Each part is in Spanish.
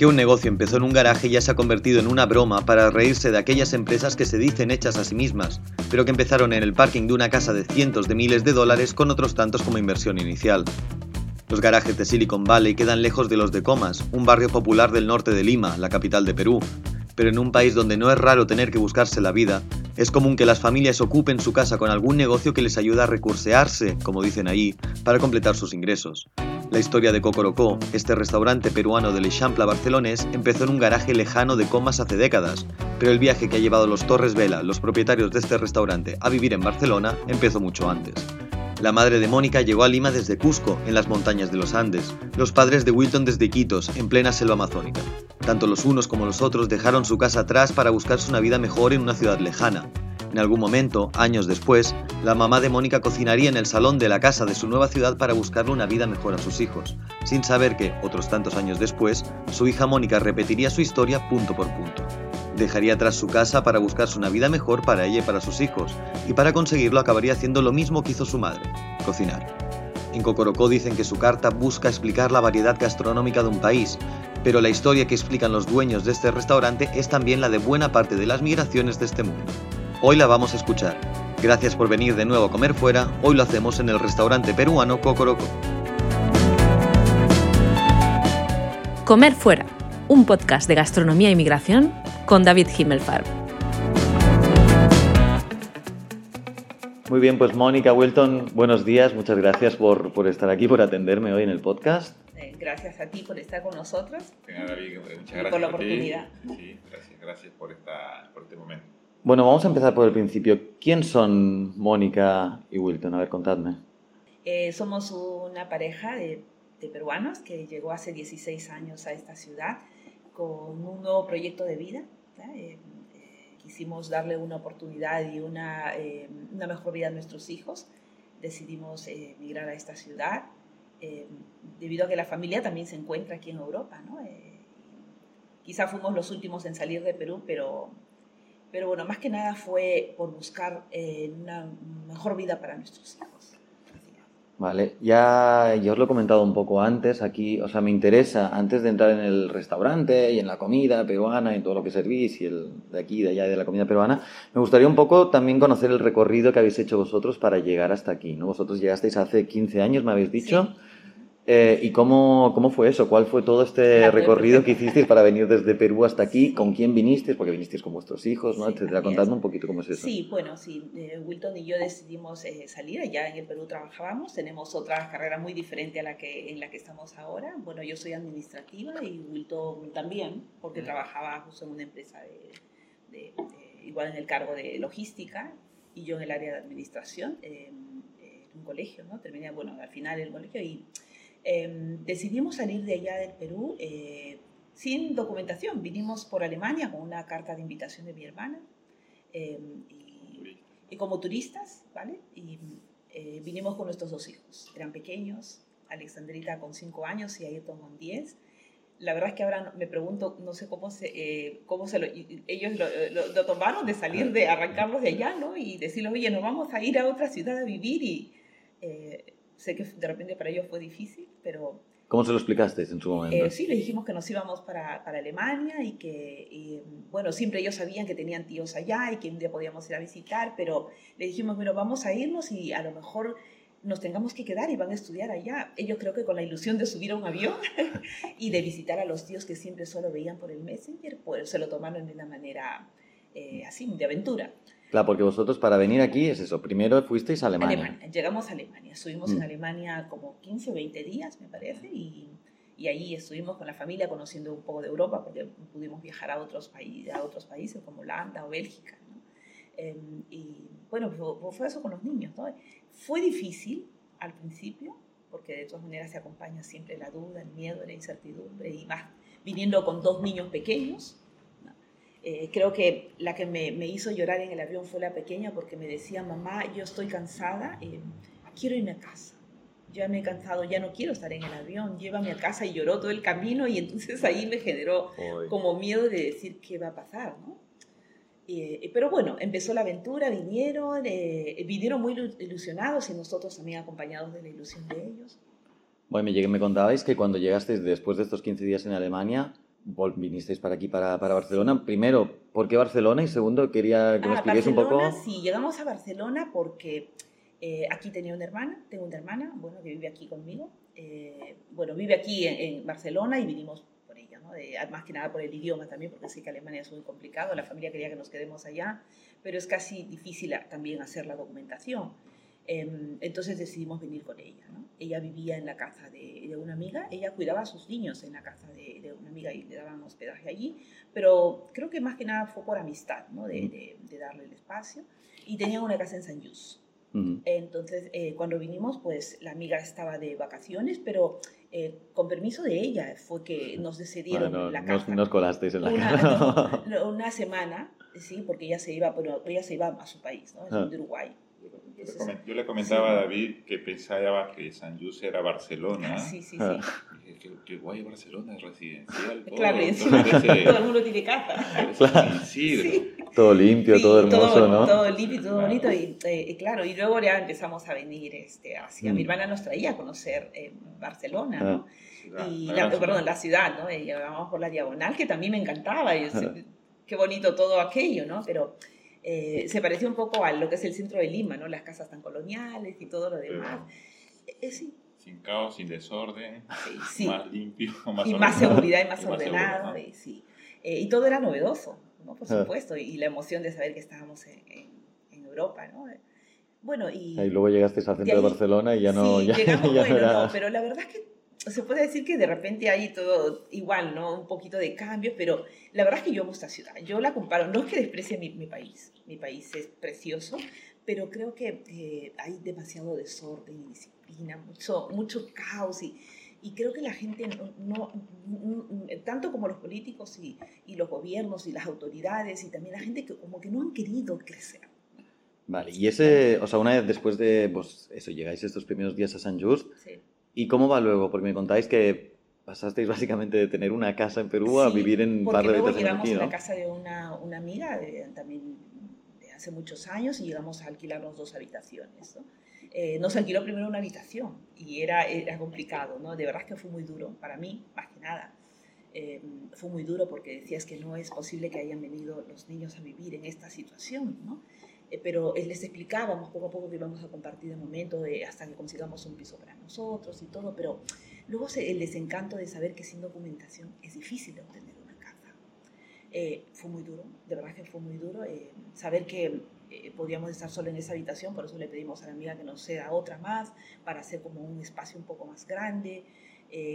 que un negocio empezó en un garaje ya se ha convertido en una broma para reírse de aquellas empresas que se dicen hechas a sí mismas, pero que empezaron en el parking de una casa de cientos de miles de dólares con otros tantos como inversión inicial. Los garajes de Silicon Valley quedan lejos de los de Comas, un barrio popular del norte de Lima, la capital de Perú, pero en un país donde no es raro tener que buscarse la vida, es común que las familias ocupen su casa con algún negocio que les ayuda a recursearse, como dicen ahí, para completar sus ingresos. La historia de Cocorocó, este restaurante peruano del Eixample barcelonés, empezó en un garaje lejano de Comas hace décadas, pero el viaje que ha llevado los Torres Vela, los propietarios de este restaurante, a vivir en Barcelona empezó mucho antes. La madre de Mónica llegó a Lima desde Cusco, en las montañas de los Andes, los padres de Wilton desde Quitos, en plena selva amazónica. Tanto los unos como los otros dejaron su casa atrás para buscarse una vida mejor en una ciudad lejana, en algún momento, años después, la mamá de Mónica cocinaría en el salón de la casa de su nueva ciudad para buscarle una vida mejor a sus hijos, sin saber que, otros tantos años después, su hija Mónica repetiría su historia punto por punto. Dejaría atrás su casa para buscarse una vida mejor para ella y para sus hijos, y para conseguirlo acabaría haciendo lo mismo que hizo su madre, cocinar. En Cocorocó dicen que su carta busca explicar la variedad gastronómica de un país, pero la historia que explican los dueños de este restaurante es también la de buena parte de las migraciones de este mundo. Hoy la vamos a escuchar. Gracias por venir de nuevo a comer fuera. Hoy lo hacemos en el restaurante peruano Cocoroco. Comer fuera, un podcast de gastronomía y migración con David Himmelfarb. Muy bien, pues Mónica Wilton, buenos días. Muchas gracias por, por, estar aquí, por atenderme hoy en el podcast. Eh, gracias a ti por estar con nosotros. David, muchas gracias por la oportunidad. Sí, gracias, gracias por, esta, por este momento. Bueno, vamos a empezar por el principio. ¿Quién son Mónica y Wilton? A ver, contadme. Eh, somos una pareja de, peruanos que llegó hace 16 años a esta ciudad con un nuevo proyecto de vida. Eh, eh, quisimos darle una oportunidad y una, una, mejor vida a nuestros hijos. Decidimos emigrar a esta ciudad debido a que la familia también se encuentra aquí en Europa. ¿no? quizá fuimos los últimos en salir de Perú, pero pero bueno, más que nada fue por buscar eh, una mejor vida para nuestros hijos. Vale, ya, yo os lo he comentado un poco antes aquí, o sea, me interesa, antes de entrar en el restaurante y en la comida peruana y todo lo que servís y el de aquí, de allá, de la comida peruana, me gustaría un poco también conocer el recorrido que habéis hecho vosotros para llegar hasta aquí, ¿no? Vosotros llegasteis hace 15 años, me habéis dicho. Eh, ¿Y cómo, cómo, fue eso? ¿Cuál fue todo este recorrido que hicisteis para venir desde Perú hasta aquí? ¿Con quién vinisteis? Porque vinisteis con vuestros hijos, ¿no? Sí, Contadme un poquito cómo es eso. Sí, bueno, sí. Eh, Wilton y yo decidimos eh, salir. Allá en el Perú trabajábamos. Tenemos otra carrera muy diferente a la que, en la que estamos ahora. Bueno, yo soy administrativa y Wilton también, porque trabajaba justo en una empresa de, igual en el cargo de logística y yo en el área de administración, en un colegio, ¿no? Terminé, bueno, al final el colegio y Em, decidimos salir de allá del Perú eh, sin documentación. Vinimos por Alemania con una carta de invitación de mi hermana em, y, como turistas, ¿vale? Y eh, vinimos con nuestros dos hijos. Eran pequeños, Alexandrita con 5 años y Ayrton con 10. La verdad es que ahora me pregunto, no sé cómo se, eh, cómo se lo, ellos lo, tomaron de salir, de arrancarlos de allá, ¿no? Y decirles, oye, nos vamos a ir a otra ciudad a vivir y Sé que de repente para ellos fue difícil, pero... ¿Cómo se lo explicaste en su momento? Eh, sí, les dijimos que nos íbamos para, para Alemania y que, bueno, siempre ellos sabían que tenían tíos allá y que un día podíamos ir a visitar, pero les dijimos, bueno, vamos a irnos y a lo mejor nos tengamos que quedar y van a estudiar allá. Ellos creo que con la ilusión de subir a un avión y de visitar a los tíos que siempre solo veían por el Messenger, pues se lo tomaron de una manera eh, así, de aventura. Claro, porque vosotros para venir aquí es eso. Primero fuisteis a Alemania. Llegamos a Alemania. Estuvimos en mm. Alemania como 15 o 20 días, me parece, y, y, ahí estuvimos con la familia conociendo un poco de Europa, porque pudimos viajar a otros, países, a otros países como Holanda o Bélgica. Em, y bueno, fue, eso con los niños. ¿no? Fue difícil al principio, porque de todas maneras se acompaña siempre la duda, el miedo, la incertidumbre, y más viniendo con dos niños pequeños eh, creo que la que me, me, hizo llorar en el avión fue la pequeña porque me decía, mamá, yo estoy cansada, eh, quiero irme a casa. Ya me he cansado, ya no quiero estar en el avión, llévame a casa y lloró todo el camino y entonces ahí me generó como miedo de decir qué va a pasar, ¿no? Eh, pero bueno, empezó la aventura, vinieron, vinieron muy ilusionados y nosotros también acompañados de la ilusión de ellos. Bueno, me, me contabais que cuando llegasteis después de estos 15 días en Alemania, vinisteis para aquí, para, para, Barcelona. Primero, ¿por qué Barcelona? Y segundo, quería que me ah, un poco... Sí, llegamos a Barcelona porque eh, aquí tenía una hermana, tengo una hermana, bueno, que vive aquí conmigo. Eh, bueno, vive aquí en, Barcelona y vinimos por ella, ¿no? más que nada por el idioma también, porque sé que Alemania es muy complicado, la familia quería que nos quedemos allá, pero es casi difícil también hacer la documentación. Em, entonces decidimos venir con ella. ¿no? Ella vivía en la casa de, de, una amiga, ella cuidaba a sus niños en la casa de, de, una amiga y le daban hospedaje allí, pero creo que más que nada fue por amistad, ¿no? de, de darle el espacio. Y tenía una casa en San Jus. Entonces, eh, cuando vinimos, pues la amiga estaba de vacaciones, pero eh, con permiso de ella fue que nos decidieron la casa. Nos, colasteis en la casa. una semana, sí, porque ella se iba, pero ella se iba a su país, ¿no? Es ah. Uruguay. Yo le, comentaba a David que pensaba que San José era Barcelona. Sí, sí, sí. Dije, qué, guay Barcelona, es residencial. Todo, claro, encima todo el mundo tiene casa. Claro. Sí. Todo limpio, todo hermoso, todo, ¿no? Todo limpio, todo bonito. Y, eh, claro, y luego ya empezamos a venir este, hacia. Mi mm. hermana nos traía a conocer eh, Barcelona, ¿no? Ah. y la, perdón, la ciudad, ¿no? Y por la diagonal, que también me encantaba. Y, qué bonito todo aquello, ¿no? Pero eh, se parecía un poco a lo que es el centro de Lima, ¿no? Las casas tan coloniales y todo lo demás. Eh, sí. Sin caos, sin desorden, más limpio, más Y más seguridad y más ordenado, y, sí. Eh, y todo era novedoso, ¿no? Por ah. supuesto, y, la emoción de saber que estábamos en, en, Europa, ¿no? Bueno, y... Y luego llegaste al centro de, Barcelona y ya no... Sí, ya, llegamos, bueno, no, pero la verdad es que se puede decir que de repente hay todo igual, ¿no? Un poquito de cambios, pero la verdad es que yo amo esta ciudad. Yo la comparo, no es que desprecie mi, mi país, mi país es precioso, pero creo que eh, hay demasiado desorden y disciplina, mucho, mucho caos y, y creo que la gente, no, tanto como los políticos y, y, los gobiernos y las autoridades y también la gente que como que no han querido crecer. Vale, y ese, o sea, una vez después de, pues eso, llegáis estos primeros días a San Just, sí ¿Y cómo va luego? Porque me contáis que pasasteis básicamente de tener una casa en Perú a vivir en par de luego llegamos aquí, ¿no? a la casa de una, una amiga de, también de hace muchos años y llegamos a alquilarnos dos habitaciones. ¿no? Eh, nos alquiló primero una habitación y era, era complicado, ¿no? De verdad que fue muy duro para mí, más que nada. Eh, fue muy duro porque decías que no es posible que hayan venido los niños a vivir en esta situación, ¿no? Eh, pero les explicábamos poco a poco que íbamos a compartir de momento de, hasta que consigamos un piso para nosotros y todo, pero luego el desencanto de saber que sin documentación es difícil de obtener una casa. Eh, fue muy duro, de verdad que fue muy duro eh, saber que podíamos estar solo en esa habitación, por eso le pedimos a la amiga que nos ceda otra más para hacer como un espacio un poco más grande.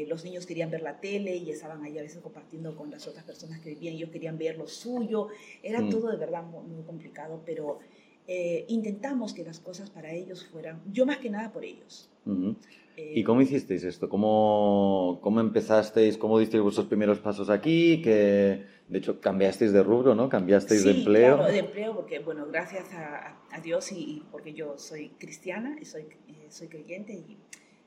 los niños querían ver la tele y estaban ahí a veces compartiendo con las otras personas que vivían, ellos querían ver lo suyo, era mm. todo de verdad muy complicado, pero eh, intentamos que las cosas para ellos fueran, yo más que nada por ellos. ¿Y cómo hicisteis esto? ¿Cómo, ¿Cómo empezasteis? ¿Cómo disteis vuestros primeros pasos aquí? Que de hecho cambiasteis de rubro, ¿no? Cambiasteis de empleo. Claro, de empleo porque, bueno, gracias a, a Dios y, porque yo soy cristiana y soy, eh, soy creyente y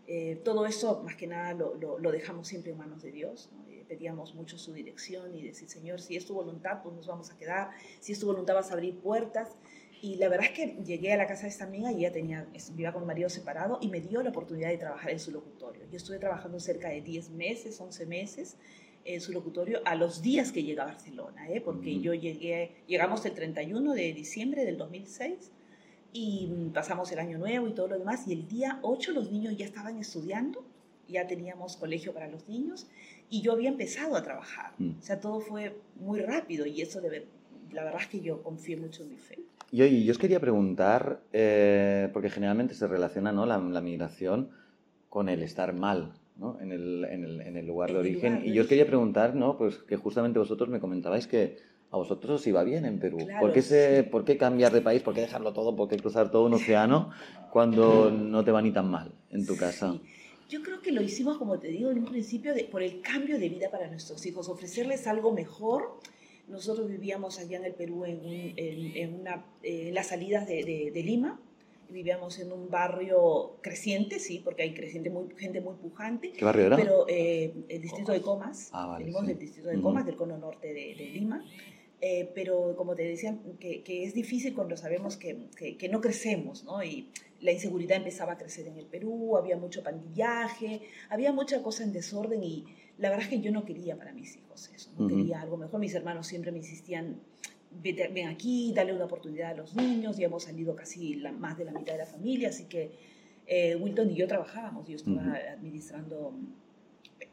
eh, todo eso más que nada lo, lo, dejamos siempre en manos de Dios. pedíamos mucho su dirección y decir, Señor, si es tu voluntad, pues nos vamos a quedar. Si es tu voluntad, vas a abrir puertas. Y la verdad es que llegué a la casa de esta amiga y ella tenía, vivía con un marido separado y me dio la oportunidad de trabajar en su locutorio. Yo estuve trabajando cerca de 10 meses, 11 meses en su locutorio a los días que llegué a Barcelona, ¿eh? porque yo llegué, llegamos el 31 de diciembre del 2006 y pasamos el año nuevo y todo lo demás y el día 8 los niños ya estaban estudiando, ya teníamos colegio para los niños y yo había empezado a trabajar. Mm. O sea, todo fue muy rápido y eso debe, la verdad es que yo confío mucho en mi fe. Y oye, yo os quería preguntar, eh, porque generalmente se relaciona ¿no? la, migración con el estar mal ¿no? en, el, en, el, en, el, lugar de origen. y yo os quería preguntar, ¿no? pues que justamente vosotros me comentabais que a vosotros os iba bien en Perú. ¿Por, qué se, ¿Por qué cambiar de país? ¿Por qué dejarlo todo? ¿Por qué cruzar todo un océano cuando no te va ni tan mal en tu casa? Yo creo que lo hicimos, como te digo, en un principio de, por el cambio de vida para nuestros hijos, ofrecerles algo mejor nosotros vivíamos allá en el Perú en, en, una, en las salidas de, de, Lima, vivíamos en un barrio creciente, sí, porque hay creciente muy, gente muy pujante. ¿Qué barrio era? Pero eh, el distrito de Comas, ah, venimos del distrito de Comas, del cono norte de, de, Lima. Eh, pero como te decía, que, que, es difícil cuando sabemos que, que, que, no crecemos, ¿no? Y la inseguridad empezaba a crecer en el Perú, había mucho pandillaje, había mucha cosa en desorden y la verdad es que yo no quería para mis hijos eso, no quería algo mejor. Mis hermanos siempre me insistían, ven aquí, dale una oportunidad a los niños, ya hemos salido casi la, más de la mitad de la familia, así que eh, Wilton y yo trabajábamos, yo estaba administrando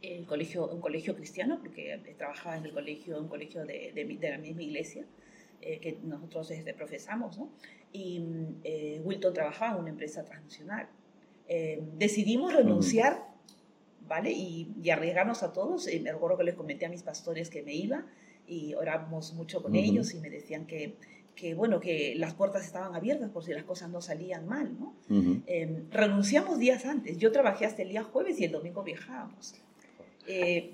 el colegio, un colegio cristiano, porque trabajaba en el colegio, un colegio de, de, la misma iglesia eh, que nosotros este, profesamos, ¿no? Y eh, Wilton trabajaba en una empresa transnacional. Eh, decidimos renunciar, ¿vale? Y, y, arriesgarnos a todos. me acuerdo que les comenté a mis pastores que me iba y oramos mucho con ellos y me decían que, que, bueno, que las puertas estaban abiertas por si las cosas no salían mal, ¿no? renunciamos días antes. Yo trabajé hasta el día jueves y el domingo viajábamos. Eh,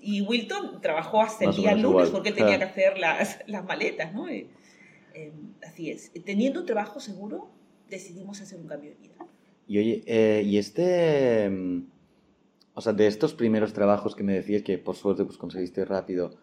y Wilton trabajó hasta el día lunes porque él tenía que hacer las, las maletas, ¿no? Eh, eh, así es. Teniendo un trabajo seguro, decidimos hacer un cambio de vida. Y oye, y este, mm, o sea, de estos primeros trabajos que me decías que por suerte pues conseguiste rápido,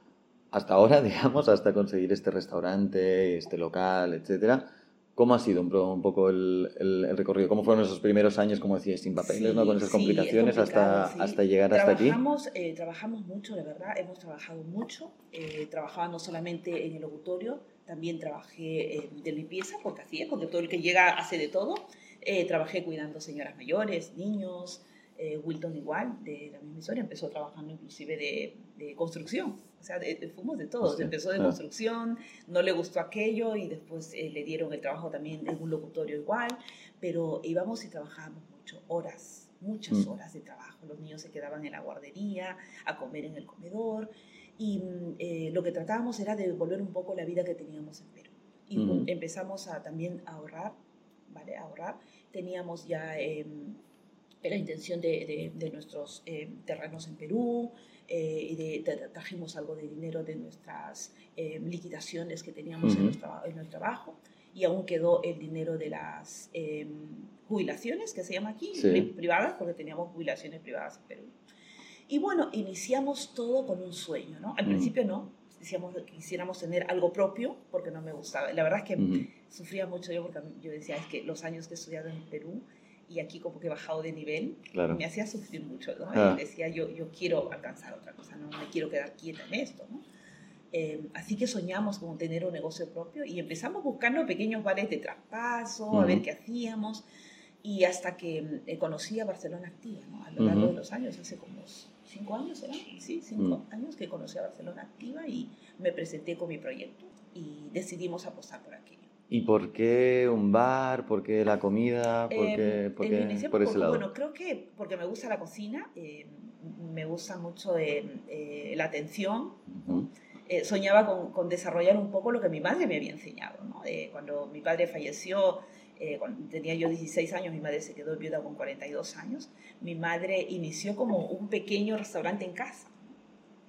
hasta ahora, digamos, hasta conseguir este restaurante, este local, etcétera, ¿Cómo ha sido un, poco el, el, recorrido? ¿Cómo fueron esos primeros años, como decías, sin papeles, ¿no? con esas complicaciones hasta, hasta llegar hasta aquí? Eh, trabajamos mucho, de verdad, hemos trabajado mucho. Eh, trabajaba no solamente en el locutorio, también trabajé eh, de limpieza, porque hacía, porque todo el que llega hace de todo. Eh, trabajé cuidando señoras mayores, niños, eh, Wilton igual, de la misma historia, empezó trabajando inclusive de, de construcción, o sea, fuimos de todos, empezó de construcción, no le gustó aquello y después eh, le dieron el trabajo también en un locutorio igual, pero íbamos y trabajábamos mucho, horas, muchas mm. horas de trabajo, los niños se quedaban en la guardería, a comer en el comedor y mm, eh, lo que tratábamos era de devolver un poco la vida que teníamos en Perú. Y empezamos a también ahorrar, ¿vale? A ahorrar. Teníamos ya... Eh, la intención de, de, nuestros eh, terrenos en Perú eh, y de, trajimos algo de dinero de nuestras eh, liquidaciones que teníamos en, nuestro, en, nuestro, trabajo y aún quedó el dinero de las jubilaciones, que se llama aquí, privadas, porque teníamos jubilaciones privadas en Perú. Y bueno, iniciamos todo con un sueño, ¿no? Al principio no, decíamos que quisiéramos tener algo propio, porque no me gustaba. La verdad es que sufría mucho yo, porque yo decía, es que los años que he estudiado en Perú, y aquí como que he bajado de nivel, me hacía sufrir mucho, ¿no? Ah. decía, yo, yo quiero alcanzar otra cosa, no me quiero quedar quieta en esto, ¿no? Eh, así que soñamos con tener un negocio propio y empezamos buscando pequeños bares de traspaso, a ver qué hacíamos, y hasta que eh, conocí a Barcelona Activa, ¿no? A lo largo de los años, hace como cinco años, ¿era? Sí, cinco años que conocí a Barcelona Activa y me presenté con mi proyecto y decidimos apostar por aquí. ¿Y por qué un bar? ¿Por qué la comida? ¿Por qué, por, qué, por ese lado? Bueno, creo que porque me gusta la cocina, eh, me gusta mucho eh, eh, la atención. soñaba con, con, desarrollar un poco lo que mi madre me había enseñado. ¿no? cuando mi padre falleció, cuando tenía yo 16 años, mi madre se quedó viuda con 42 años. Mi madre inició como un pequeño restaurante en casa.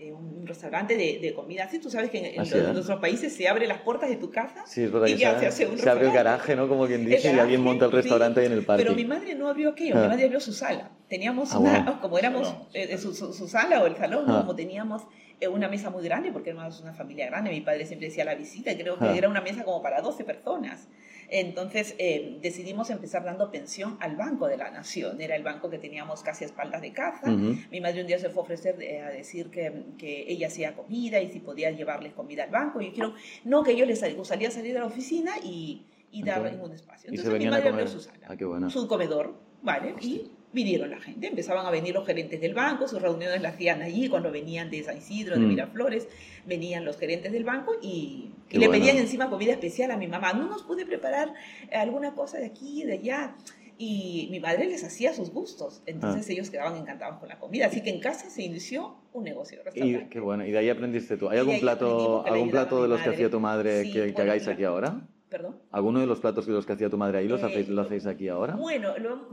Eh, un restaurante de, de, comida así. Tú sabes que en, en, nuestros países se abren las puertas de tu casa sí, es verdad y ya se, hace un Se abre el garaje, ¿no? Como quien dice, y alguien monta el restaurante ahí en el parque. Pero mi madre no abrió aquello, mi ah. madre abrió su sala. Teníamos ah, una, como éramos eh, su, su, sala o el salón, ah. como teníamos eh, una mesa muy grande, porque éramos una familia grande, mi padre siempre decía la visita, y creo que era una mesa como para 12 personas. Entonces eh, decidimos empezar dando pensión al Banco de la Nación. Era el banco que teníamos casi a espaldas de casa. Mi madre un día se fue a ofrecer eh, a decir que, que, ella hacía comida y si podía llevarles comida al banco. Y yo quiero, no, que yo les gustaría salir de la oficina y, y darles un espacio. Entonces mi madre abrió su sala, ah, su comedor, ¿vale? Y vinieron la gente, empezaban a venir los gerentes del banco, sus reuniones las hacían allí, cuando venían de San Isidro, de mm. Miraflores, venían los gerentes del banco y, le pedían encima comida especial a mi mamá, no nos pude preparar alguna cosa de aquí, de allá, y mi madre les hacía sus gustos, entonces ah. ellos quedaban encantados con la comida, así que en casa se inició un negocio de Y, qué bueno, y de ahí aprendiste tú, ¿hay algún plato, algún plato de los que hacía tu madre que, que hagáis aquí ahora? ¿Perdón? ¿Alguno de los platos que los que hacía tu madre ahí los, hacéis, lo hacéis aquí ahora? Bueno, lo,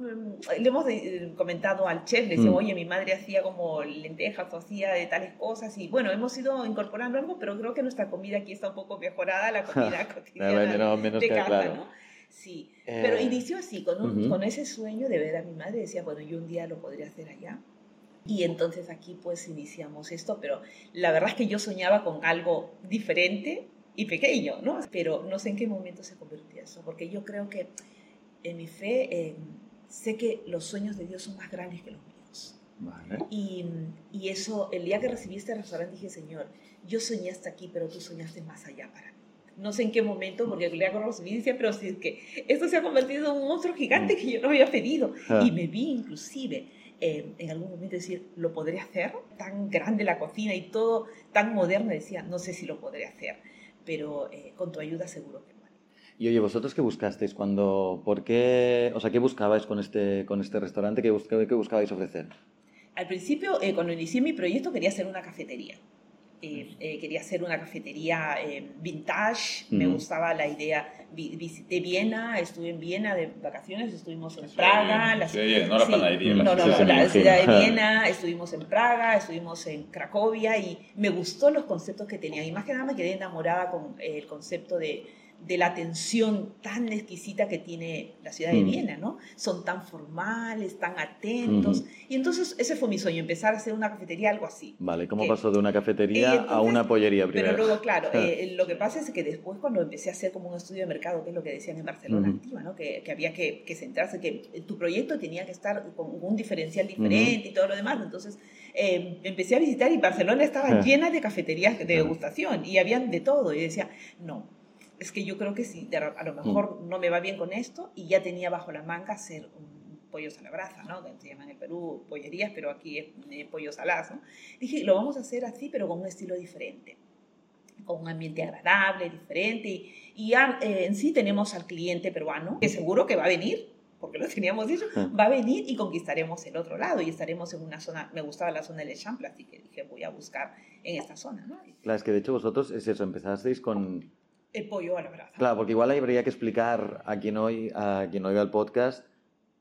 le hemos eh, comentado al chef, le decía, mm. oye, mi madre hacía como lentejas o hacía de tales cosas y bueno, hemos ido incorporando algo, pero creo que nuestra comida aquí está un poco mejorada, la comida cotidiana no, menos de casa, claro. ¿no? Sí, pero eh, inició así, con, con ese sueño de ver a mi madre, decía, bueno, yo un día lo podría hacer allá. Y entonces aquí pues iniciamos esto, pero la verdad es que yo soñaba con algo diferente y pequeño, ¿no? Pero no sé en qué momento se convirtió eso, porque yo creo que en mi fe eh, sé que los sueños de Dios son más grandes que los míos. Vale. Y, y eso, el día que recibí este restaurante dije, Señor, yo soñé hasta aquí, pero tú soñaste más allá para mí. No sé en qué momento, porque el día que recibí decía, pero si es que esto se ha convertido en un monstruo gigante que yo no había pedido. Ah. Y me vi inclusive eh, en algún momento decir, ¿lo podré hacer? Tan grande la cocina y todo tan moderno, decía, no sé si lo podré hacer, pero eh, con tu ayuda seguro que haré. Y oye, ¿vosotros qué buscasteis cuando, por qué, o sea, qué buscabais con este, con este restaurante? ¿Qué, qué buscabais ofrecer? Al principio, eh, cuando inicié mi proyecto, quería hacer una cafetería. Eh, eh, quería hacer una cafetería eh, vintage, me gustaba la idea. Vi- visité Viena, estuve en Viena de vacaciones, estuvimos en Sí, Praga. sí, no la panadería, No, la ciudad de Viena, estuvimos en Praga, estuvimos en Cracovia y me gustó los conceptos que tenían. Y más que nada me quedé enamorada con el concepto de, de la atención tan exquisita que tiene la ciudad de Mm. Viena, ¿no? Son tan formales, tan atentos. Y entonces ese fue mi sueño, empezar a hacer una cafetería, algo así. Vale, ¿cómo Que- pasó de una cafetería a una pollería primero? Pero luego, claro, eh, lo que pasa es que después cuando empecé a hacer como un estudio de mercado, que es lo que decían en Barcelona. Activa, ¿no? que, que había que, que centrarse, que tu proyecto tenía que estar con un diferencial diferente y todo lo demás. Entonces eh, empecé a visitar y Barcelona estaba llena de cafeterías de degustación y habían de todo. Y decía, no, es que yo creo que sí, de- a lo mejor no me va bien con esto y ya tenía bajo la manga hacer un pollos a la brasa, ¿no? Que se llaman en el Perú pollerías, pero aquí es eh, pollos aladas, ¿no? Dije, lo vamos a hacer así, pero con un estilo diferente con un ambiente agradable, diferente. Y, y ya eh, en sí tenemos al cliente peruano, que seguro que va a venir, porque lo teníamos dicho, Ah. va a venir y conquistaremos el otro lado y estaremos en una zona, me gustaba la zona del Eixample, así que dije, voy a buscar en esta zona, ¿no? Claro, es que de hecho vosotros es eso, empezasteis con... El pollo a la brasa. Claro, porque igual habría que explicar a quien, hoy, a quien oiga el podcast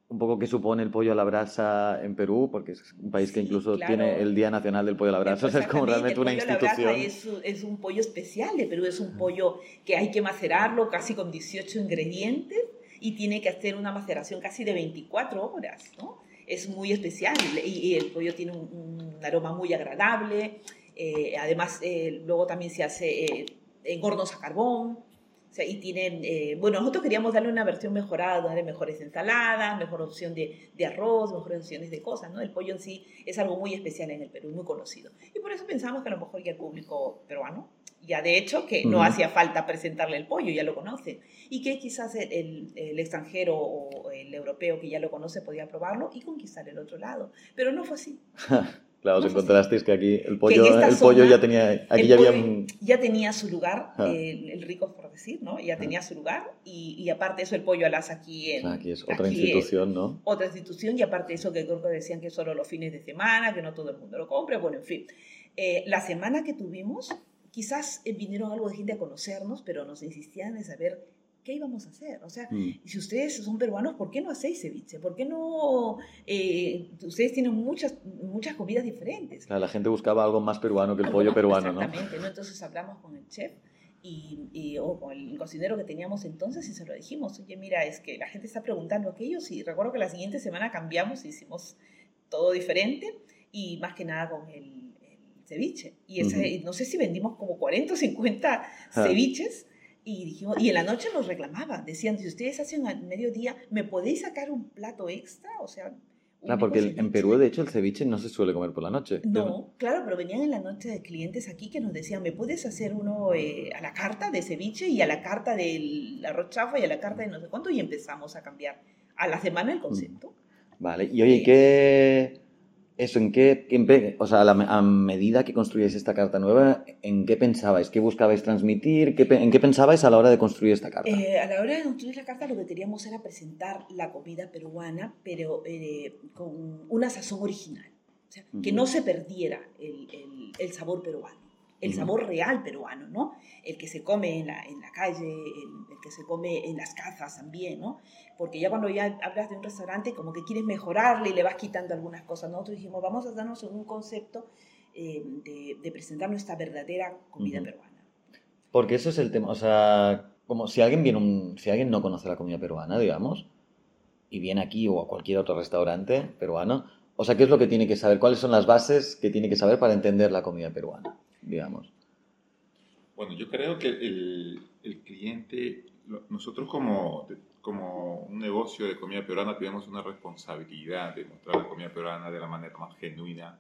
un poco qué supone el pollo a la brasa en Perú, porque es un país que incluso claro. tiene el Día Nacional del Pollo a la brasa, o sea, es como realmente una el pollo a la brasa institución. Es, un- es un pollo especial de Perú, es un pollo que hay que macerarlo casi con 18 ingredientes y tiene que hacer una maceración casi de 24 horas, ¿no? Es muy especial y, y el pollo tiene un, un aroma muy agradable, eh, además eh, luego también se hace eh, en hornos a carbón, o sea, y tienen, eh, bueno, nosotros queríamos darle una versión mejorada, darle mejores ensaladas, mejor opción de, de arroz, mejores opciones de cosas, ¿no? El pollo en sí es algo muy especial en el Perú, muy conocido. Y por eso pensamos que a lo mejor ya el público peruano, ya de hecho, que no hacía falta presentarle el pollo, ya lo conoce. Y que quizás el, el- el extranjero o el europeo que ya lo conoce podía probarlo y conquistar el otro lado. Pero no fue así. Claro, os No encontrasteis que aquí el pollo, el pollo zona ya tenía, aquí ya había pollo un... ya tenía su lugar, Ah. el, el rico por decir, ¿no? Ya tenía su lugar y, y aparte eso el pollo alas aquí en... o sea, aquí es otra aquí institución, ¿no? otra institución y aparte eso que creo que decían que solo los fines de semana, que no todo el mundo lo compra, bueno, en fin. Eh, la semana que tuvimos, quizás eh, vinieron algo de gente a conocernos, pero nos insistían en saber qué íbamos a hacer. O sea, Mm. si ustedes son peruanos, ¿por qué no hacéis ceviche? ¿Por qué no? eh, ustedes tienen muchas, muchas comidas diferentes. Claro, la gente buscaba algo más peruano que el Algo pollo peruano, ¿no? Exactamente, ¿no? Entonces hablamos con el chef y, y- o con el cocinero que teníamos entonces y se lo dijimos, oye, mira, es que la gente está preguntando aquellos y recuerdo que la siguiente semana cambiamos y hicimos todo diferente y más que nada con el, el ceviche. Y ese, Ujú. y no sé si vendimos como 40 o 50 Ah. ceviches. Y, dijimos, y en la noche nos reclamaban, decían, si ustedes hacen al mediodía, ¿me podéis sacar un plato extra? O sea, un Claro, porque el- en. Perú, de hecho, el ceviche no se suele comer por la noche. No, claro, pero venían en la noche de clientes aquí que nos decían, ¿me puedes hacer uno eh, a la carta de ceviche y a la carta del arroz chafa y a la carta de no sé cuánto? Y empezamos a cambiar a la semana el concepto. Vale, y oye, ¿qué... Eso, ¿en qué, en o sea, a, la me- a medida que construíais esta carta nueva, ¿en qué pensabais? ¿Qué buscabais transmitir? ¿Qué ¿En qué pensabais a la hora de construir esta carta? Eh, a la hora de construir la carta lo que queríamos era presentar la comida peruana, pero eh, con una sazón original. O sea, que no se perdiera el, el- el sabor peruano, el sabor real peruano, ¿no? El que se come en la, en la calle, el, el que se come en las casas también, ¿no? Porque ya cuando ya hablas de un restaurante, como que quieres mejorarle y le vas quitando algunas cosas. Nosotros dijimos, vamos a darnos un concepto eh, de, de presentar nuestra verdadera comida peruana. Porque eso es el tema, o sea, como si alguien viene un, si alguien no conoce la comida peruana, digamos, y viene aquí o a cualquier otro restaurante peruano, O sea, ¿qué es lo que tiene que saber? ¿Cuáles son las bases que tiene que saber para entender la comida peruana, digamos? Bueno, yo creo que el, el cliente, nosotros como, como un negocio de comida peruana tenemos una responsabilidad de mostrar la comida peruana de la manera más genuina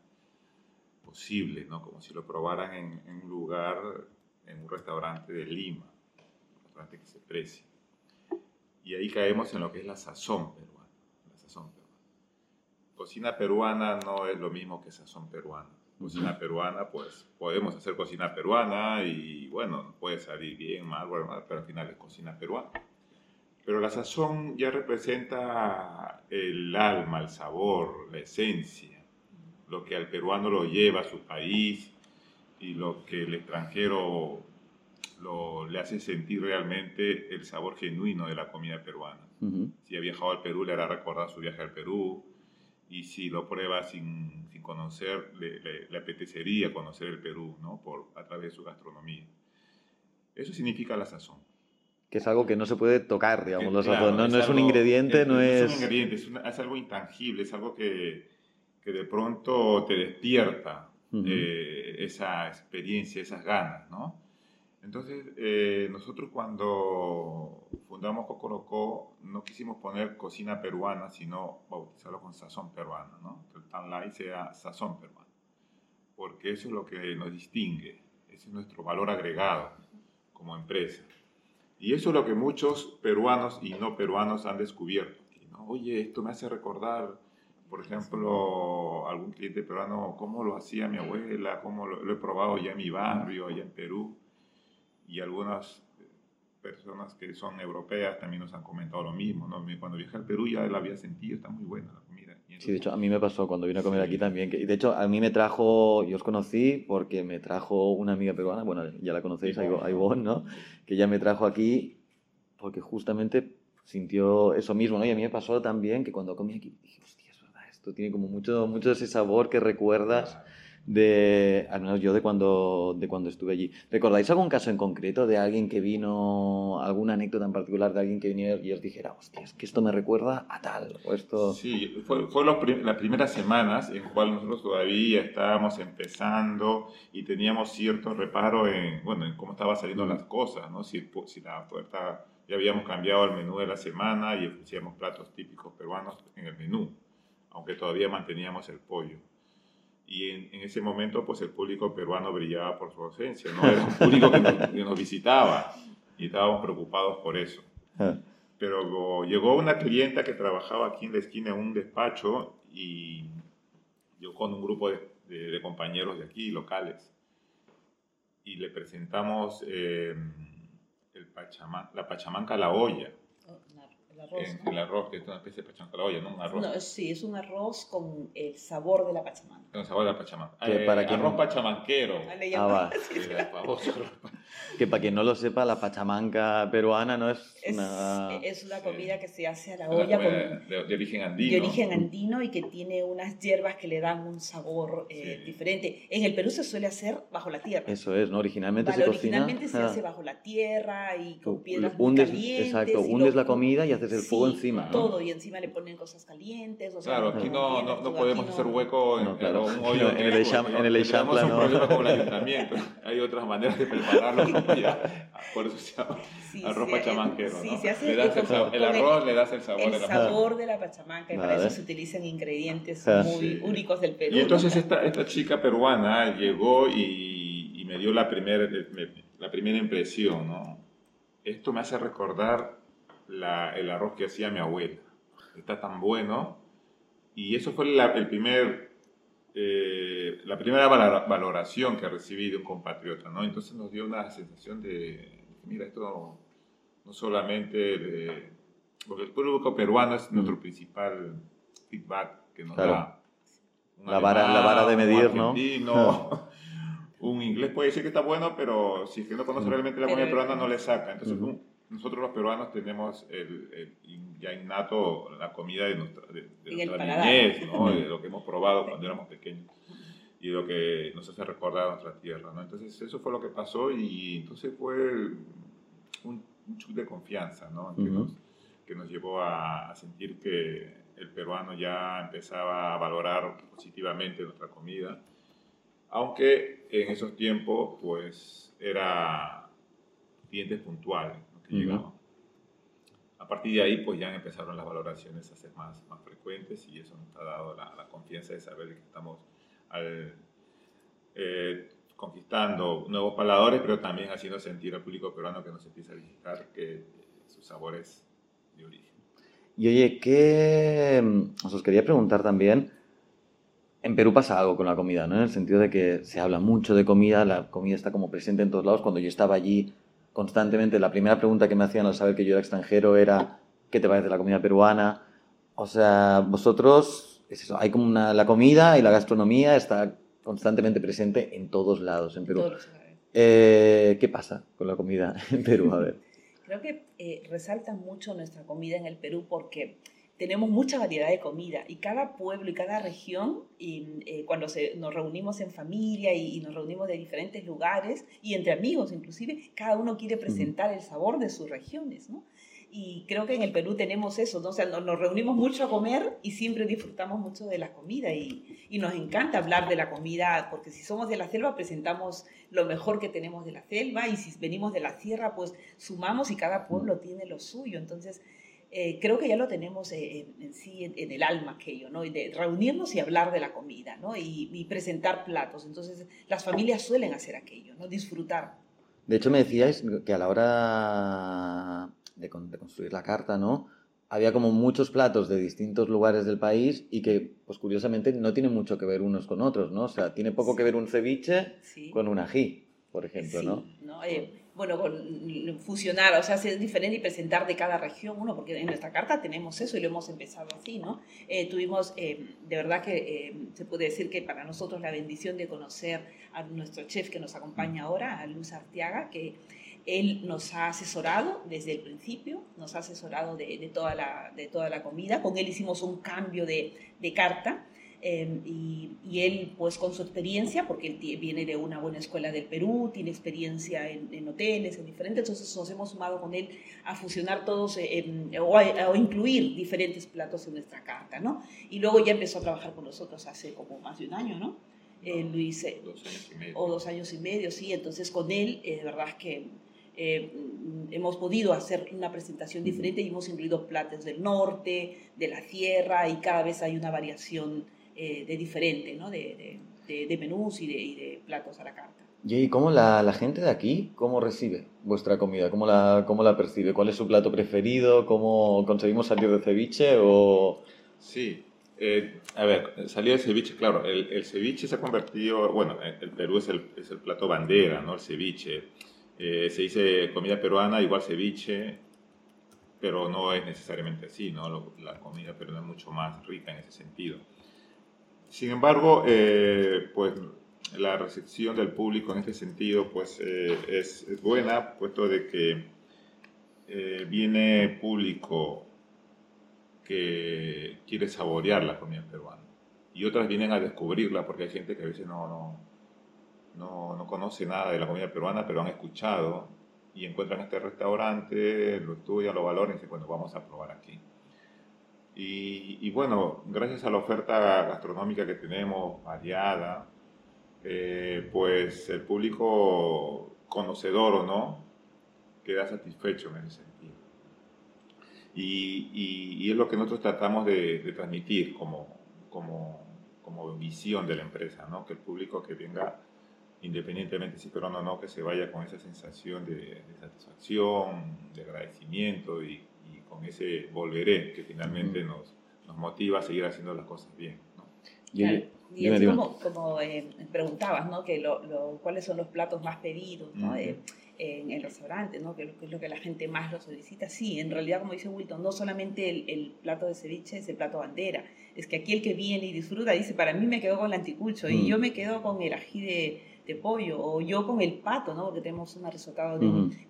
posible, ¿no? Como si lo probaran en, un lugar, en un restaurante de Lima, un restaurante que se precie. Y ahí caemos en lo que es la sazón peruana. La sazón peruana. Cocina peruana no es lo mismo que sazón peruana. Cocina peruana, pues podemos hacer cocina peruana y bueno, puede salir bien, mal, pero al final es cocina peruana. Pero la sazón ya representa el alma, el sabor, la esencia, lo que al peruano lo lleva a su país y lo que el extranjero lo, le hace sentir realmente el sabor genuino de la comida peruana. Si ha viajado al Perú, le hará recordar su viaje al Perú. Y si lo prueba sin, sin conocer, le, le, apetecería conocer el Perú, ¿no? Por, a través de su gastronomía. Eso significa la sazón. Que es algo que no se puede tocar, digamos, la sazón. No, es, un ingrediente, no es... Es un ingrediente, es, es, algo intangible, es algo que, que de pronto te despierta eh, esa experiencia, esas ganas, ¿no? Entonces, eh, nosotros cuando fundamos Cocorocó no quisimos poner cocina peruana, sino bautizarlo con sazón peruano, ¿no? Que el Tanlai sea sazón peruano, porque eso es lo que nos distingue, ese es nuestro valor agregado como empresa. Y eso es lo que muchos peruanos y no peruanos han descubierto. ¿no? Oye, esto me hace recordar, por ejemplo, algún cliente peruano, cómo lo hacía mi abuela, cómo lo, lo he probado ya en mi barrio, allá en Perú y algunas eh, personas que son europeas también nos han comentado lo mismo, ¿no? Cuando viajé al Perú ya la había sentido, está muy buena la comida. sí, de hecho, a mí me pasó cuando vine a comer aquí también. Que, de hecho, a mí me trajo, yo os conocí porque me trajo una amiga peruana, bueno, ya la conocéis, Aibon, ¿no? Que ya me trajo aquí porque justamente sintió eso mismo, ¿no? Y a mí me pasó también que cuando comí aquí dije, hostia, es verdad, esto tiene como mucho, mucho ese sabor que recuerdas de, al menos yo de cuando, de cuando estuve allí. ¿Recordáis algún caso en concreto de alguien que vino, alguna anécdota en particular de alguien que viniera y os dijera, hostia, es que esto me recuerda a tal? O esto... Sí, fue, fue las primeras semanas en cual nosotros todavía estábamos empezando y teníamos cierto reparo en, bueno, en cómo estaban saliendo las cosas, ¿no? Si, si la puerta, ya habíamos cambiado el menú de la semana y ofrecíamos platos típicos peruanos en el menú, aunque todavía manteníamos el pollo y en, ese momento pues el público peruano brillaba por su ausencia, ¿no? Era un público que nos, visitaba y estábamos preocupados por eso. Ah. Pero llegó una clienta que trabajaba aquí en la esquina en un despacho y yo con un grupo de, de, compañeros de aquí, locales, y le presentamos eh, el la pachamanca la olla el arroz. El arroz, que es una especie de pachamanca, olla, ¿no? Un arroz. No, sí, es un arroz con el sabor de la pachamanca. Con el sabor de la pachamanca. Eh, para arroz pachamanquero. Ah, ah va. Que para quien no lo sepa, la pachamanca peruana no es, es una... Es una comida que se hace a la olla con, de, origen andino. De origen andino y que tiene unas hierbas que le dan un sabor eh, diferente. En el Perú se suele hacer bajo la tierra. Eso es, ¿no? Originalmente se cocina... Originalmente se hace bajo la tierra y con piedras hundes, calientes. Exacto, hundes la comida y haces el fuego encima. Todo, y encima le ponen cosas calientes. O sea, claro, aquí no, no, no podemos hacer hueco en, claro. un hoyo. en, el en Eixample no. un problema con el ayuntamiento. Hay otras maneras de prepararlo. por eso se llama sí, arroz pachamanquero. Sí, ¿no? se hace le das el, sabor, el arroz le das el sabor el de la sabor de la pachamanca. Y para eso se utilizan ingredientes ah, muy únicos del Perú. Y entonces esta, esta chica peruana llegó y, y me dio la, primer, la primera impresión, ¿no? Esto me hace recordar el arroz que hacía mi abuela. Está tan bueno. Y eso fue la, el primer, eh, la primera valoración que recibí de un compatriota, ¿no? Entonces nos dio una sensación de, mira, esto no solamente de, porque el público peruano es nuestro principal feedback que nos da. La vara, la vara de medir, ¿no? un inglés puede decir que está bueno, pero si es que no conoce realmente la comida peruana no le saca. Entonces, nosotros los peruanos tenemos el, ya innato la comida de nuestra, de, nuestra niñez, ¿no? de lo que hemos probado cuando éramos pequeños y lo que nos hace recordar a nuestra tierra. ¿no? Entonces eso fue lo que pasó y entonces fue un, un chute de confianza ¿no? que, nos, que nos llevó a, sentir que, el peruano ya empezaba a valorar positivamente nuestra comida, aunque en esos tiempos pues era clientes puntuales que llegaban. A partir de ahí pues ya empezaron las valoraciones a ser más, más frecuentes y eso nos ha dado la, la confianza de saber que estamos al, eh, conquistando nuevos paladores, pero también haciendo sentir al público peruano que nos empieza a visitar que sus sabores de origen. Y oye, ¿qué mm, os quería preguntar también? En Perú pasa algo con la comida, ¿no? En el sentido de que se habla mucho de comida, la comida está como presente en todos lados. Cuando yo estaba allí constantemente, la primera pregunta que me hacían al saber que yo era extranjero era ¿qué te parece la comida peruana? O sea, vosotros, es eso, hay como una, la comida y la gastronomía está constantemente presente en todos lados en Perú. Eh, ¿Qué pasa con la comida en Perú? A ver. Creo que eh, resalta mucho nuestra comida en el Perú porque tenemos mucha variedad de comida y cada pueblo y cada región, y, eh, cuando nos reunimos en familia y, nos reunimos de diferentes lugares y entre amigos inclusive, cada uno quiere presentar el sabor de sus regiones, ¿no? y creo que en el Perú tenemos eso, ¿no? O sea, nos, reunimos mucho a comer y siempre disfrutamos mucho de la comida y, y, nos encanta hablar de la comida, porque si somos de la selva presentamos lo mejor que tenemos de la selva y si venimos de la sierra pues sumamos y cada pueblo tiene lo suyo, entonces eh, creo que ya lo tenemos en, en sí, en, el alma aquello, ¿no? Y de reunirnos y hablar de la comida, ¿no? Y, y presentar platos, entonces las familias suelen hacer aquello, ¿no? Disfrutar. De hecho me decíais que a la hora de, construir la carta, ¿no? Había como muchos platos de distintos lugares del país y que, pues curiosamente, no tienen mucho que ver unos con otros, ¿no? O sea, tiene poco que ver un ceviche con un ají, por ejemplo, ¿no? ¿no? Eh, bueno, con fusionar, o sea, hacer diferente y presentar de cada región uno, porque en nuestra carta tenemos eso y lo hemos empezado así, ¿no? Eh, tuvimos, eh, de verdad que se puede decir que para nosotros la bendición de conocer a nuestro chef que nos acompaña ahora, a Luz Arteaga, que él nos ha asesorado desde el principio, nos ha asesorado de, toda, la, de toda la comida. Con él hicimos un cambio de, carta em, y, él, pues con su experiencia, porque él viene de una buena escuela del Perú, tiene experiencia en, hoteles, en diferentes, entonces nos hemos sumado con él a fusionar todos em, o, a, incluir diferentes platos en nuestra carta, ¿no? Y luego ya empezó a trabajar con nosotros hace como más de un año, ¿no? Luis, dos años y medio. o dos años y medio, sí, entonces con él, eh, de verdad es que eh, hemos podido hacer una presentación diferente y hemos incluido platos del norte, de la sierra y cada vez hay una variación eh, de diferente, ¿no? de, de, de, menús y, y de, platos a la carta. ¿Y cómo la, la, gente de aquí, cómo recibe vuestra comida? ¿Cómo la, ¿Cómo la percibe? ¿Cuál es su plato preferido? ¿Cómo conseguimos salir de ceviche? O... Sí, eh, a ver, salir de ceviche, claro, el, el, ceviche se ha convertido, bueno, el Perú es el, es el plato bandera, ¿no? El ceviche. Eh, se dice comida peruana igual ceviche, pero no es necesariamente así, ¿no? la comida peruana es mucho más rica en ese sentido. Sin embargo, eh, pues la recepción del público en este sentido pues eh, es, buena, puesto de que viene público que quiere saborear la comida peruana y otras vienen a descubrirla porque hay gente que a veces no, no no, no conoce nada de la comida peruana, pero han escuchado y encuentran este restaurante, lo estudian, lo valoran y dicen, bueno, vamos a probar aquí. Y, y bueno, gracias a la oferta gastronómica que tenemos, variada, eh, pues el público conocedor o no, queda satisfecho en ese sentido. Y, y, es lo que nosotros tratamos de, de transmitir como, como, como visión de la empresa, ¿no? que el público que venga independientemente si peruano o no, que se vaya con esa sensación de, satisfacción, de agradecimiento y, con ese volveré que finalmente nos, nos, motiva a seguir haciendo las cosas bien. ¿no? Y, y como, como eh, preguntabas, ¿no? Que lo, ¿cuáles son los platos más pedidos ¿no? Eh, en el restaurante, ¿no? Que, es lo que la gente más lo solicita. Sí, en realidad, como dice Wilton, no solamente el, el, plato de ceviche es el plato bandera, es que aquí el que viene y disfruta dice, para mí me quedo con el anticucho y yo me quedo con el ají de de pollo, o yo con el pato, ¿no? Porque tenemos una risotado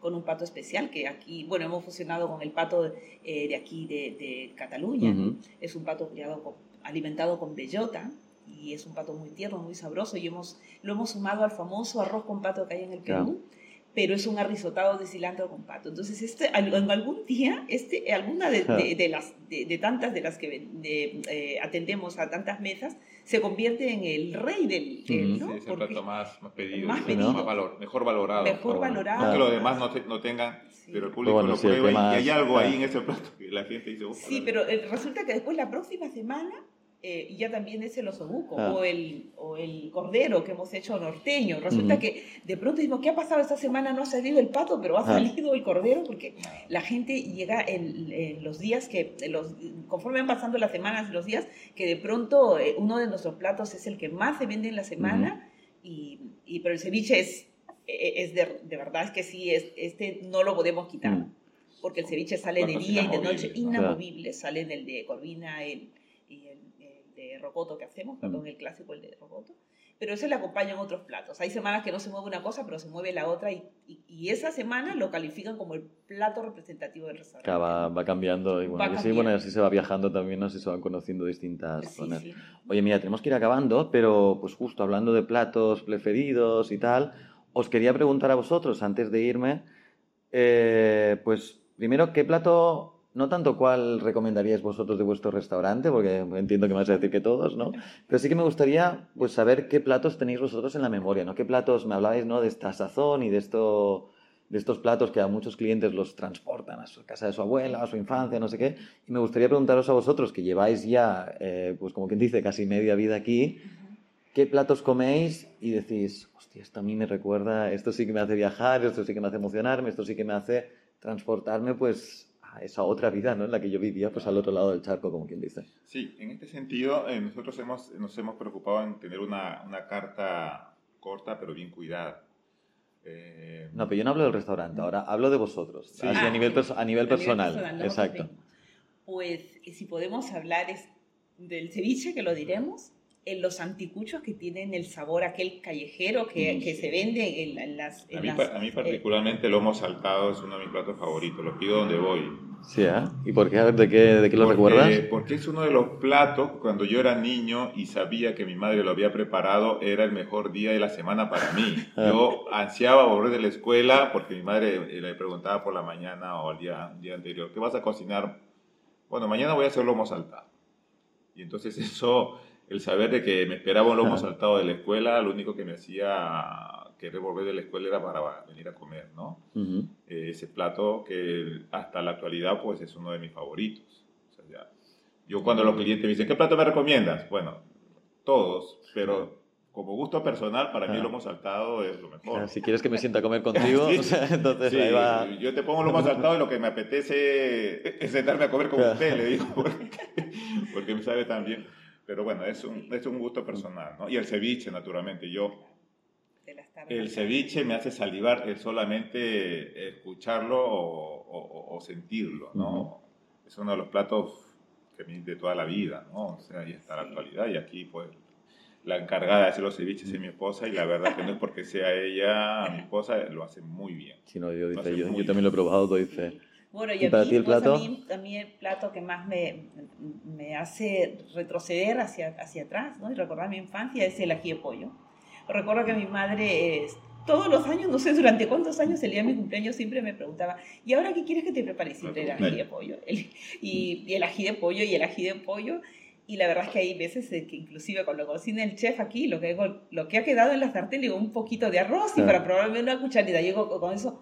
con un pato especial que aquí, bueno, hemos fusionado con el pato eh, de aquí de, Cataluña. Es un pato criado, alimentado con bellota y es un pato muy tierno, muy sabroso y hemos, lo hemos sumado al famoso arroz con pato que hay en el Perú. Pero es un arrisotado de cilantro con pato. Entonces, este, algún día, este, alguna de, de, las, de, tantas de las que eh, atendemos a tantas mesas, se convierte en el rey del... ¿no? Sí, es el plato más, más pedido, más pedido. Más valor, mejor valorado. Mejor valorado. que los demás no, no tengan, pero el público lo prueba y hay algo ahí en ese plato que la gente dice... Sí, pero eh, resulta que después la próxima semana eh, y ya también es el osobuco ah. o, el, o el cordero que hemos hecho norteño. Resulta que de pronto decimos, ¿qué ha pasado esta semana? No ha salido el pato, pero ha ah. salido el cordero porque la gente llega en, los días que, los, conforme van pasando las semanas y los días, que de pronto eh, uno de nuestros platos es el que más se vende en la semana, y, y, pero el ceviche es, e, es de, de, verdad, es que sí, es, este no lo podemos quitar. Mm. Porque el ceviche sale de día y de noche, inamovible, sale del de Corvina, el, rocoto que hacemos, perdón, el clásico, el de rocoto, pero eso le acompaña en otros platos. Hay semanas que no se mueve una cosa, pero se mueve la otra y, y, esa semana lo califican como el plato representativo del restaurante. va, va, cambiando y bueno, sí, bueno, así se va viajando también, así se van conociendo distintas zonas. Oye, mira, tenemos que ir acabando, pero pues justo hablando de platos preferidos y tal, os quería preguntar a vosotros antes de irme, eh, pues primero, ¿qué plato no tanto cuál recomendaríais vosotros de vuestro restaurante, porque entiendo que me vas a decir que todos, ¿no? Pero sí que me gustaría pues, saber qué platos tenéis vosotros en la memoria, ¿no? ¿Qué platos me hablabais, ¿no? De esta sazón y de, esto, de estos platos que a muchos clientes los transportan a su casa de su abuela, a su infancia, no sé qué. Y me gustaría preguntaros a vosotros, que lleváis ya, eh, pues como quien dice, casi media vida aquí, ¿qué platos coméis y decís, hostia, esto a mí me recuerda, esto sí que me hace viajar, esto sí que me hace emocionarme, esto sí que me hace transportarme, pues esa otra vida ¿no? en la que yo vivía, pues al otro lado del charco, como quien dice. Sí, en este sentido, eh, nosotros hemos, nos hemos preocupado en tener una, una carta corta pero bien cuidada. Eh, no, pero yo no hablo del restaurante, ahora hablo de vosotros, a, nivel a, nivel personal. Exacto. Pues si podemos hablar es del ceviche, que lo diremos, en los anticuchos que tienen el sabor aquel callejero que, que se vende en, las... a, mí, a, mí, particularmente el lomo saltado es uno de mis platos favoritos, lo pido donde voy. Sí, ¿eh? ¿Y por qué? ¿De qué, de qué lo recuerdas? Porque es uno de los platos, cuando yo era niño y sabía que mi madre lo había preparado, era el mejor día de la semana para mí. Ah. Yo ansiaba volver de la escuela porque mi madre le preguntaba por la mañana o al día, día anterior, ¿qué vas a cocinar? Bueno, mañana voy a hacer lomo saltado. Y entonces eso el saber de que me esperaba un lomo saltado de la escuela, lo único que me hacía querer volver de la escuela era para venir a comer, ¿no? Eh, ese plato que hasta la actualidad pues es uno de mis favoritos. yo cuando los clientes me dicen, ¿qué plato me recomiendas? Bueno, todos, pero como gusto personal, para mí el lomo saltado es lo mejor. si quieres que me sienta a comer contigo, entonces ahí va. Yo te pongo lomo saltado y lo que me apetece es sentarme a comer con usted, le digo, porque, porque me sabe tan bien. Pero bueno, es un, es un gusto personal, ¿no? Y el ceviche, naturalmente. Yo, el ceviche me hace salivar solamente escucharlo o, sentirlo, ¿no? Es uno de los platos que de toda la vida, ¿no? O sea, ahí está la actualidad y aquí, pues, la encargada de hacer los ceviches es mi esposa y la verdad que no es porque sea ella mi esposa, lo hace muy bien. Sí, no, yo, dice, yo, yo, también lo he probado, doy fe. Bueno, y, para ti el plato? a, mí, el plato que más me, me hace retroceder hacia, hacia atrás ¿no? y recordar mi infancia es el ají de pollo. Recuerdo que mi madre todos los años, no sé durante cuántos años el día de mi cumpleaños siempre me preguntaba, ¿y ahora qué quieres que te prepare? Siempre el ají de pollo. y, y, el ají de pollo y el ají de pollo. Y la verdad es que hay veces que inclusive cuando cocina el chef aquí, lo que, lo que ha quedado en la sartén, digo, un poquito de arroz y para probarme una cucharita, llego con eso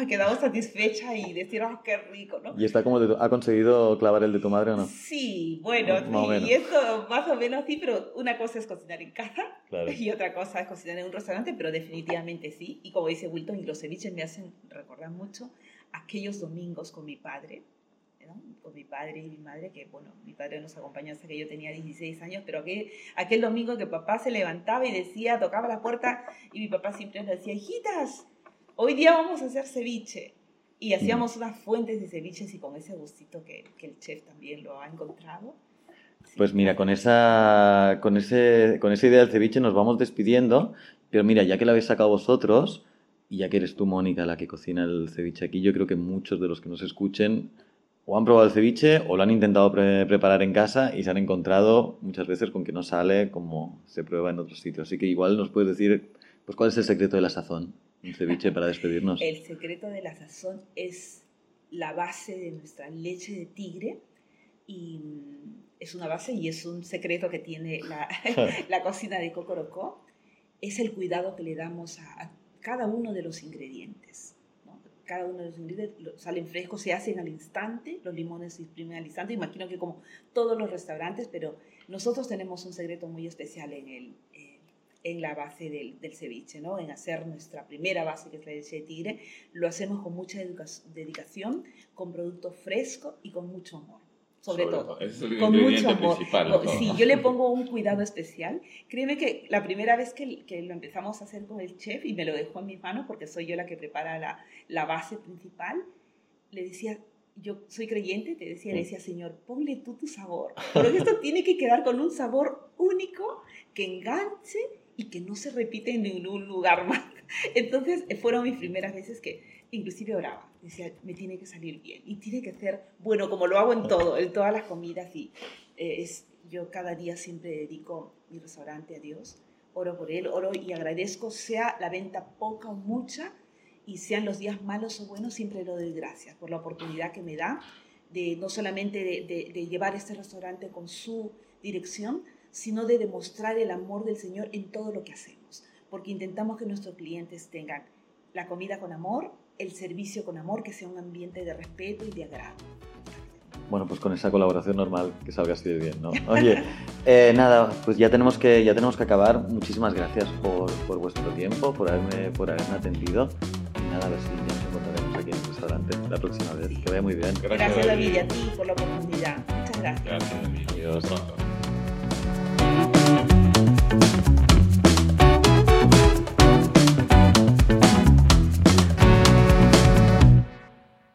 he quedado satisfecha y decir, oh, qué rico, ¿no? ¿Y está como ha conseguido clavar el de tu madre o no? Sí, bueno, sí, y esto más o menos sí, pero una cosa es cocinar en casa y otra cosa es cocinar en un restaurante, pero definitivamente sí. Y como dice Wilton, y los ceviches me hacen recordar mucho aquellos domingos con mi padre, ¿no? con mi padre y mi madre, que bueno, mi padre nos acompañó hasta que yo tenía 16 años, pero aquel, aquel domingo que papá se levantaba y decía, tocaba la puerta y mi papá siempre nos decía, hijitas, hoy día vamos a hacer ceviche. Y hacíamos unas fuentes de ceviches y con ese gustito que, que el chef también lo ha encontrado. Pues mira, con esa, con, ese, con esa idea del ceviche nos vamos despidiendo, pero mira, ya que la habéis sacado vosotros, y ya que eres tú, Mónica, la que cocina el ceviche aquí, yo creo que muchos de los que nos escuchen o han probado el ceviche o lo han intentado preparar en casa y se han encontrado muchas veces con que no sale como se prueba en otros sitios. Así que igual nos puedes decir, pues, ¿cuál es el secreto de la sazón? Un ceviche para despedirnos. El secreto de la sazón es la base de nuestra leche de tigre y mm, es una base y es un secreto que tiene la, la cocina de Cocorocó. Es el cuidado que le damos a, cada uno de los ingredientes. Cada uno de los ingredientes salen frescos, se hacen al instante, los limones se exprimen al instante. Imagino que como todos los restaurantes, pero nosotros tenemos un secreto muy especial en el, en la base del, del, ceviche, ¿no? en hacer nuestra primera base, que es la leche de tigre. Lo hacemos con mucha dedicación, con producto fresco y con mucho amor. Sobre, todo. es el con mucho amor. Principal, sí, yo le pongo un cuidado especial. Créeme que la primera vez que, que, lo empezamos a hacer con el chef y me lo dejó en mis manos porque soy yo la que prepara la, la base principal, le decía, yo soy creyente, te decía, le decía, Señor, ponle tú tu sabor. Porque esto tiene que quedar con un sabor único que enganche y que no se repite en ningún lugar más. Entonces eh, fueron mis primeras veces que inclusive oraba, decía, me tiene que salir bien y tiene que ser bueno, como lo hago en todo, en todas las comidas y eh, es, yo cada día siempre dedico mi restaurante a Dios, oro por él, oro y agradezco, sea la venta poca o mucha y sean los días malos o buenos, siempre le doy gracias por la oportunidad que me da de no solamente de, de llevar este restaurante con su dirección, sino de demostrar el amor del Señor en todo lo que hacemos, porque intentamos que nuestros clientes tengan la comida con amor, el servicio con amor, que sea un ambiente de respeto y de agrado. Bueno, pues con esa colaboración normal que salga así de bien, ¿no? Oye, eh, nada, pues ya tenemos que, ya tenemos que acabar. Muchísimas gracias por, por vuestro tiempo, por haberme, por haberme atendido. Y nada, a ver si ya nos encontraremos aquí en el restaurante la próxima vez. Que vaya muy bien. Gracias, gracias David, y a ti por la oportunidad. Muchas gracias. Gracias, David. Adiós. Thank you.